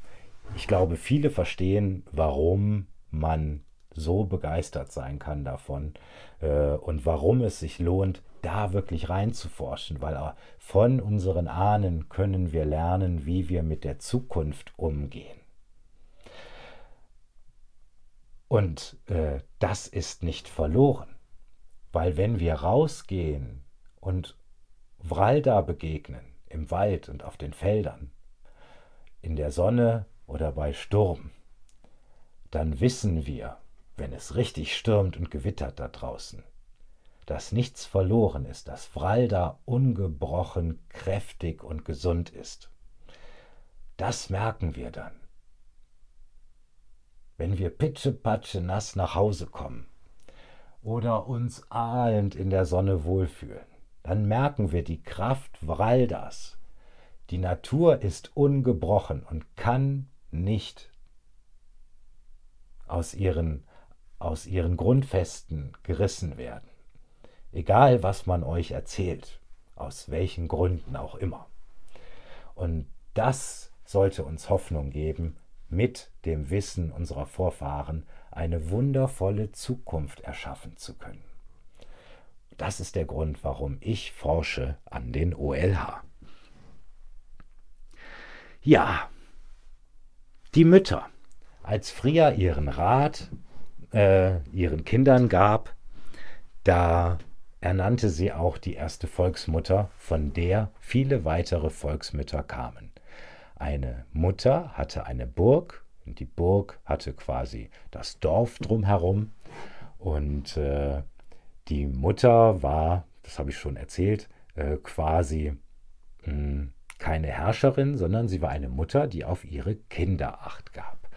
Ich glaube, viele verstehen, warum man so begeistert sein kann davon äh, und warum es sich lohnt, da wirklich reinzuforschen, weil von unseren Ahnen können wir lernen, wie wir mit der Zukunft umgehen. Und äh, das ist nicht verloren, weil wenn wir rausgehen und Wralda begegnen, im Wald und auf den Feldern, in der Sonne oder bei Sturm, dann wissen wir, wenn es richtig stürmt und gewittert da draußen, dass nichts verloren ist, dass Vralda ungebrochen, kräftig und gesund ist. Das merken wir dann. Wenn wir pitschepatsche nass nach Hause kommen oder uns ahlend in der Sonne wohlfühlen, dann merken wir die Kraft Vraldas. Die Natur ist ungebrochen und kann nicht aus ihren aus ihren Grundfesten gerissen werden. Egal, was man euch erzählt, aus welchen Gründen auch immer. Und das sollte uns Hoffnung geben, mit dem Wissen unserer Vorfahren eine wundervolle Zukunft erschaffen zu können. Das ist der Grund, warum ich forsche an den OLH. Ja, die Mütter, als Fria ihren Rat äh, ihren Kindern gab, da ernannte sie auch die erste Volksmutter, von der viele weitere Volksmütter kamen. Eine Mutter hatte eine Burg und die Burg hatte quasi das Dorf drumherum und äh, die Mutter war, das habe ich schon erzählt, äh, quasi mh, hm, keine Herrscherin, sondern sie war eine Mutter, die auf ihre Kinder acht gab.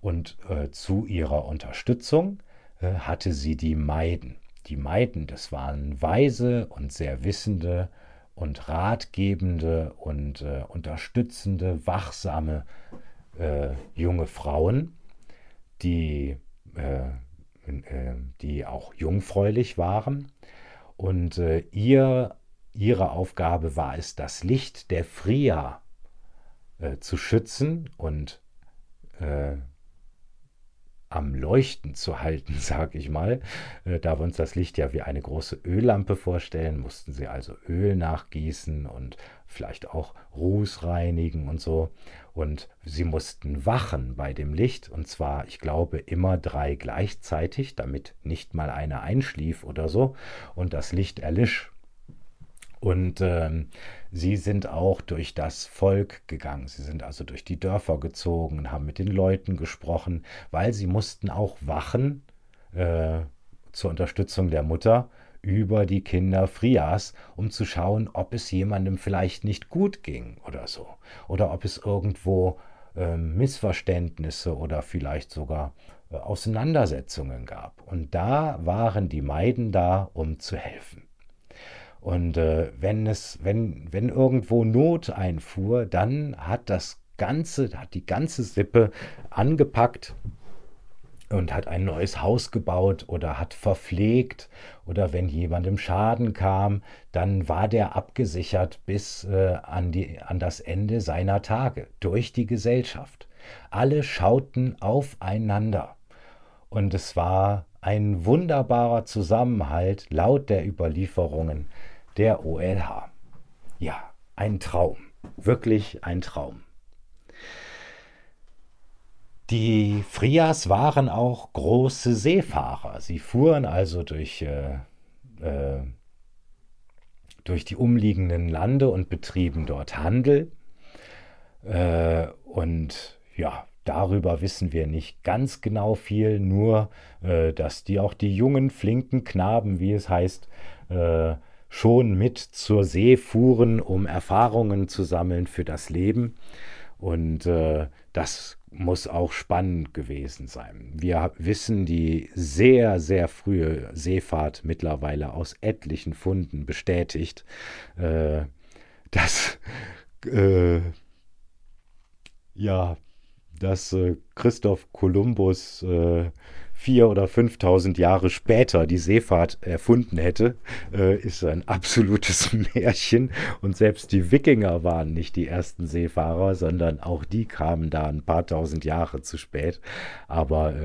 Und äh, zu ihrer Unterstützung äh, hatte sie die Maiden. Die Maiden, das waren weise und sehr wissende und ratgebende und äh, unterstützende, wachsame äh, junge Frauen, die, äh, äh, die auch jungfräulich waren. Und ihr Ihre Aufgabe war es, das Licht der Fria äh, zu schützen und äh, am Leuchten zu halten, sag ich mal. Äh, da wir uns das Licht ja wie eine große Öllampe vorstellen, mussten sie also Öl nachgießen und vielleicht auch Ruß reinigen und so. Und sie mussten wachen bei dem Licht, und zwar, ich glaube, immer drei gleichzeitig, damit nicht mal einer einschlief oder so und das Licht erlisch und ähm, sie sind auch durch das Volk gegangen. Sie sind also durch die Dörfer gezogen und haben mit den Leuten gesprochen, weil sie mussten auch wachen äh, zur Unterstützung der Mutter über die Kinder Frias, um zu schauen, ob es jemandem vielleicht nicht gut ging oder so. Oder ob es irgendwo äh, Missverständnisse oder vielleicht sogar äh, Auseinandersetzungen gab. Und da waren die Maiden da, um zu helfen. Und äh, wenn es, wenn, wenn irgendwo Not einfuhr, dann hat das ganze, hat die ganze Sippe angepackt und hat ein neues Haus gebaut oder hat verpflegt oder wenn jemandem Schaden kam, dann war der abgesichert bis äh, an, die, an das Ende seiner Tage durch die Gesellschaft. Alle schauten aufeinander und es war ein wunderbarer Zusammenhalt laut der Überlieferungen der OLH. Ja, ein Traum, wirklich ein Traum. Die Frias waren auch große Seefahrer. Sie fuhren also durch, äh, äh, durch die umliegenden Lande und betrieben dort Handel. Äh, und ja, darüber wissen wir nicht ganz genau viel, nur äh, dass die auch die jungen, flinken Knaben, wie es heißt, äh, schon mit zur See fuhren, um Erfahrungen zu sammeln für das Leben. Und äh, das muss auch spannend gewesen sein. Wir wissen die sehr, sehr frühe Seefahrt mittlerweile aus etlichen Funden bestätigt, äh, dass äh, ja, dass äh, Christoph Kolumbus äh, vier oder 5.000 Jahre später die Seefahrt erfunden hätte, äh, ist ein absolutes Märchen. Und selbst die Wikinger waren nicht die ersten Seefahrer, sondern auch die kamen da ein paar tausend Jahre zu spät. Aber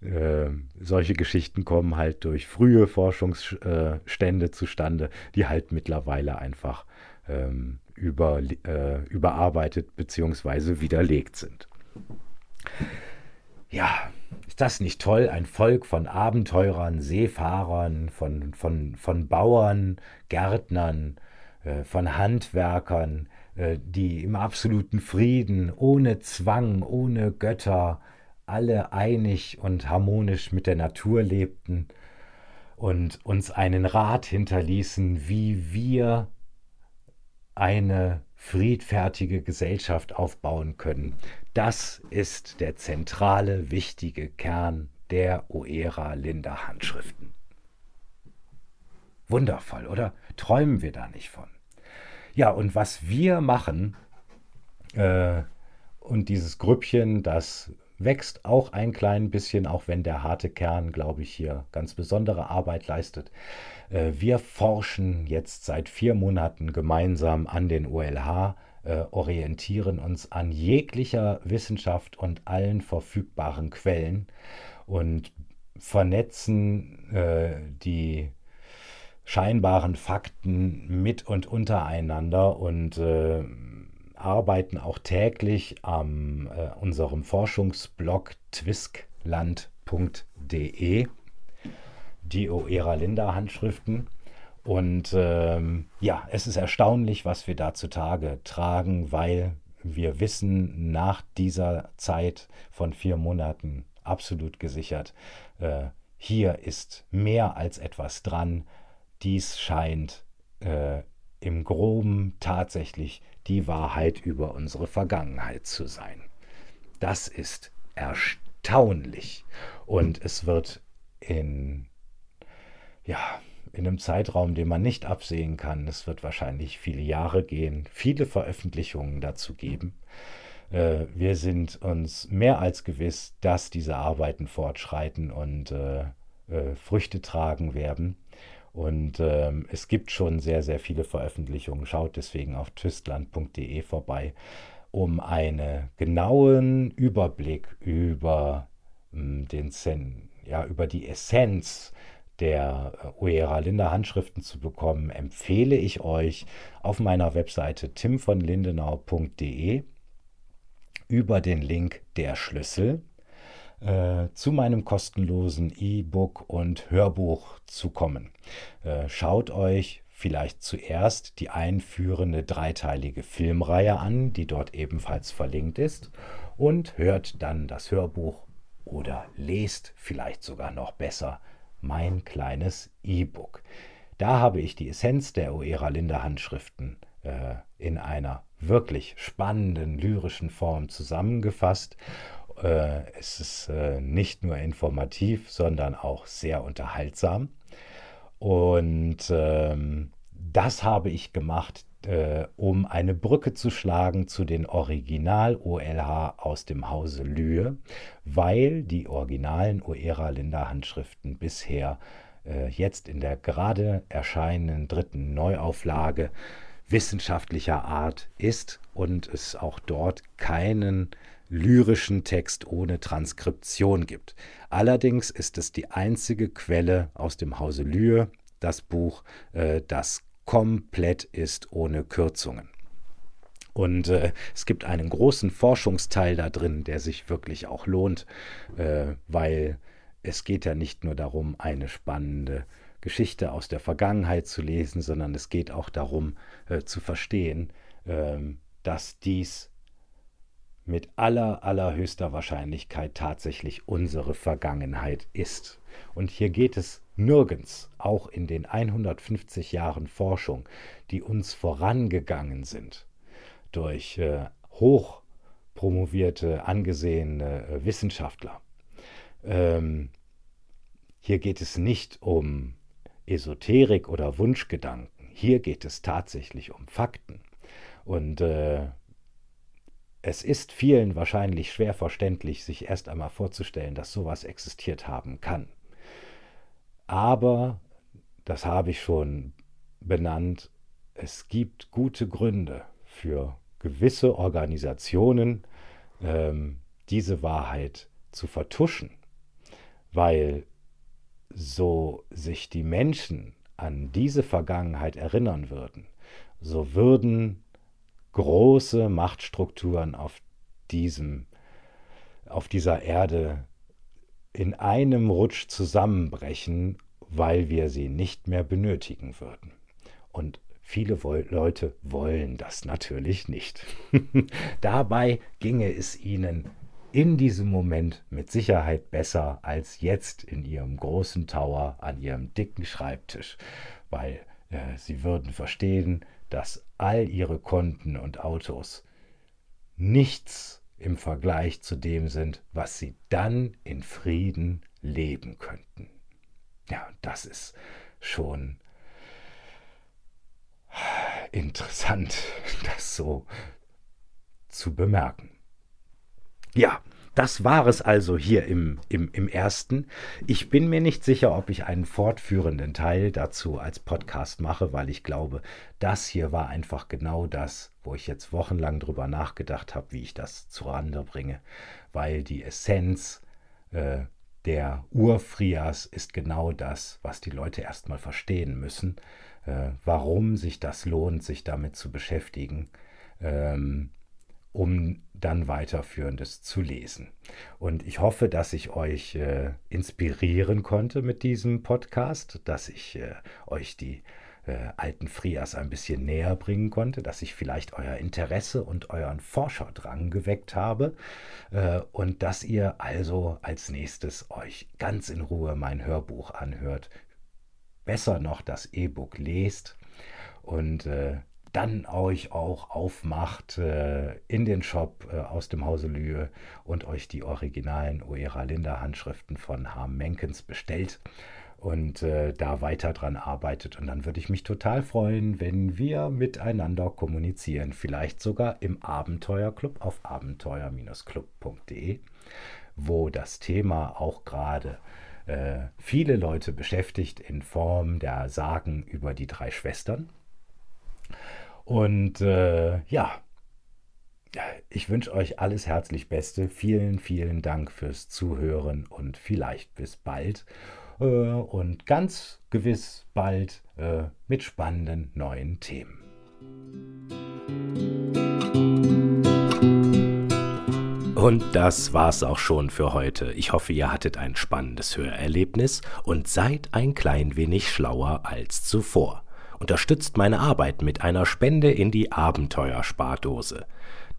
äh, äh, solche Geschichten kommen halt durch frühe Forschungsstände zustande, die halt mittlerweile einfach ähm, über, äh, überarbeitet bzw. widerlegt sind. Ja, ist das nicht toll? Ein Volk von Abenteurern, Seefahrern, von, von, von Bauern, Gärtnern, äh, von Handwerkern, äh, die im absoluten Frieden, ohne Zwang, ohne Götter, alle einig und harmonisch mit der Natur lebten und uns einen Rat hinterließen, wie wir eine friedfertige Gesellschaft aufbauen können. Das ist der zentrale, wichtige Kern der Oera Linda Handschriften. Wundervoll, oder? Träumen wir da nicht von? Ja, und was wir machen, äh, und dieses Grüppchen, das wächst auch ein klein bisschen, auch wenn der harte Kern, glaube ich, hier ganz besondere Arbeit leistet. Äh, wir forschen jetzt seit vier Monaten gemeinsam an den OLH äh, orientieren uns an jeglicher Wissenschaft und allen verfügbaren Quellen und vernetzen äh, die scheinbaren Fakten mit und untereinander und äh, arbeiten auch täglich an äh, unserem Forschungsblog twiskland.de, die Oera Linda Handschriften. Und ähm, ja, es ist erstaunlich, was wir da zutage tragen, weil wir wissen nach dieser Zeit von vier Monaten absolut gesichert, äh, hier ist mehr als etwas dran. Dies scheint äh, im groben tatsächlich die Wahrheit über unsere Vergangenheit zu sein. Das ist erstaunlich. Und es wird in, ja, in einem Zeitraum, den man nicht absehen kann, es wird wahrscheinlich viele Jahre gehen, viele Veröffentlichungen dazu geben. Äh, wir sind uns mehr als gewiss, dass diese Arbeiten fortschreiten und äh, äh, Früchte tragen werden. Und ähm, es gibt schon sehr, sehr viele Veröffentlichungen. Schaut deswegen auf twistland.de vorbei, um einen genauen Überblick über, ähm, den Zen, ja, über die Essenz der äh, Uera Linda Handschriften zu bekommen, empfehle ich euch auf meiner Webseite timvonlindenau.de über den Link Der Schlüssel äh, zu meinem kostenlosen E-Book und Hörbuch zu kommen. Äh, schaut euch vielleicht zuerst die einführende dreiteilige Filmreihe an, die dort ebenfalls verlinkt ist, und hört dann das Hörbuch oder lest vielleicht sogar noch besser mein kleines E-Book. Da habe ich die Essenz der Oera Linde Handschriften äh, in einer wirklich spannenden lyrischen Form zusammengefasst äh, es ist äh, nicht nur informativ, sondern auch sehr unterhaltsam. Und ähm, das habe ich gemacht, äh, um eine Brücke zu schlagen zu den Original-OLH aus dem Hause Lühe, weil die originalen Oera-Linda-Handschriften bisher äh, jetzt in der gerade erscheinenden dritten Neuauflage wissenschaftlicher Art ist und es auch dort keinen lyrischen Text ohne Transkription gibt. Allerdings ist es die einzige Quelle aus dem Hause Lühe, das Buch, äh, das komplett ist ohne Kürzungen. Und äh, es gibt einen großen Forschungsteil da drin, der sich wirklich auch lohnt, äh, weil es geht ja nicht nur darum, eine spannende Geschichte aus der Vergangenheit zu lesen, sondern es geht auch darum äh, zu verstehen, ähm, dass dies mit aller, allerhöchster Wahrscheinlichkeit tatsächlich unsere Vergangenheit ist. Und hier geht es nirgends, auch in den 150 Jahren Forschung, die uns vorangegangen sind, durch äh, hoch promovierte, angesehene äh, Wissenschaftler. Ähm, hier geht es nicht um Esoterik oder Wunschgedanken. Hier geht es tatsächlich um Fakten. Und äh, es ist vielen wahrscheinlich schwer verständlich, sich erst einmal vorzustellen, dass sowas existiert haben kann. Aber, das habe ich schon benannt, es gibt gute Gründe für gewisse Organisationen, ähm, diese Wahrheit zu vertuschen, weil so sich die Menschen an diese Vergangenheit erinnern würden, so würden große Machtstrukturen auf diesem, auf dieser Erde in einem Rutsch zusammenbrechen, weil wir sie nicht mehr benötigen würden. Und viele Leute wollen das natürlich nicht. Dabei ginge es ihnen in diesem Moment mit Sicherheit besser als jetzt in ihrem großen Tower an ihrem dicken Schreibtisch, weil äh, sie würden verstehen, dass all ihre Konten und Autos nichts im Vergleich zu dem sind, was sie dann in Frieden leben könnten. Ja, das ist schon interessant, das so zu bemerken. Ja, das war es also hier im, im, im ersten. Ich bin mir nicht sicher, ob ich einen fortführenden Teil dazu als Podcast mache, weil ich glaube, das hier war einfach genau das, wo ich jetzt wochenlang drüber nachgedacht habe, wie ich das zurande bringe, weil die Essenz äh, der Urfrias ist genau das, was die Leute erstmal verstehen müssen, äh, warum sich das lohnt, sich damit zu beschäftigen. Ähm, um dann weiterführendes zu lesen. Und ich hoffe, dass ich euch äh, inspirieren konnte mit diesem Podcast, dass ich äh, euch die äh, alten Frias ein bisschen näher bringen konnte, dass ich vielleicht euer Interesse und euren Forscherdrang geweckt habe äh, und dass ihr also als nächstes euch ganz in Ruhe mein Hörbuch anhört, besser noch das E-Book lest und äh, dann euch auch aufmacht äh, in den Shop äh, aus dem Hause Lühe und euch die originalen Oera Linda Handschriften von Harm Menkens bestellt und äh, da weiter dran arbeitet. Und dann würde ich mich total freuen, wenn wir miteinander kommunizieren. Vielleicht sogar im Abenteuerclub auf abenteuer-club.de, wo das Thema auch gerade äh, viele Leute beschäftigt in Form der Sagen über die drei Schwestern. Und äh, ja, ich wünsche euch alles herzlich Beste. Vielen, vielen Dank fürs Zuhören und vielleicht bis bald. Äh, und ganz gewiss bald äh, mit spannenden neuen Themen. Und das war's auch schon für heute. Ich hoffe, ihr hattet ein spannendes Hörerlebnis und seid ein klein wenig schlauer als zuvor unterstützt meine Arbeit mit einer Spende in die Abenteuerspardose.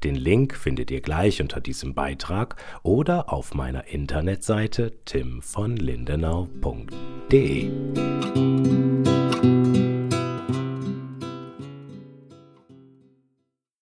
Den Link findet ihr gleich unter diesem Beitrag oder auf meiner Internetseite timvonlindenau.de.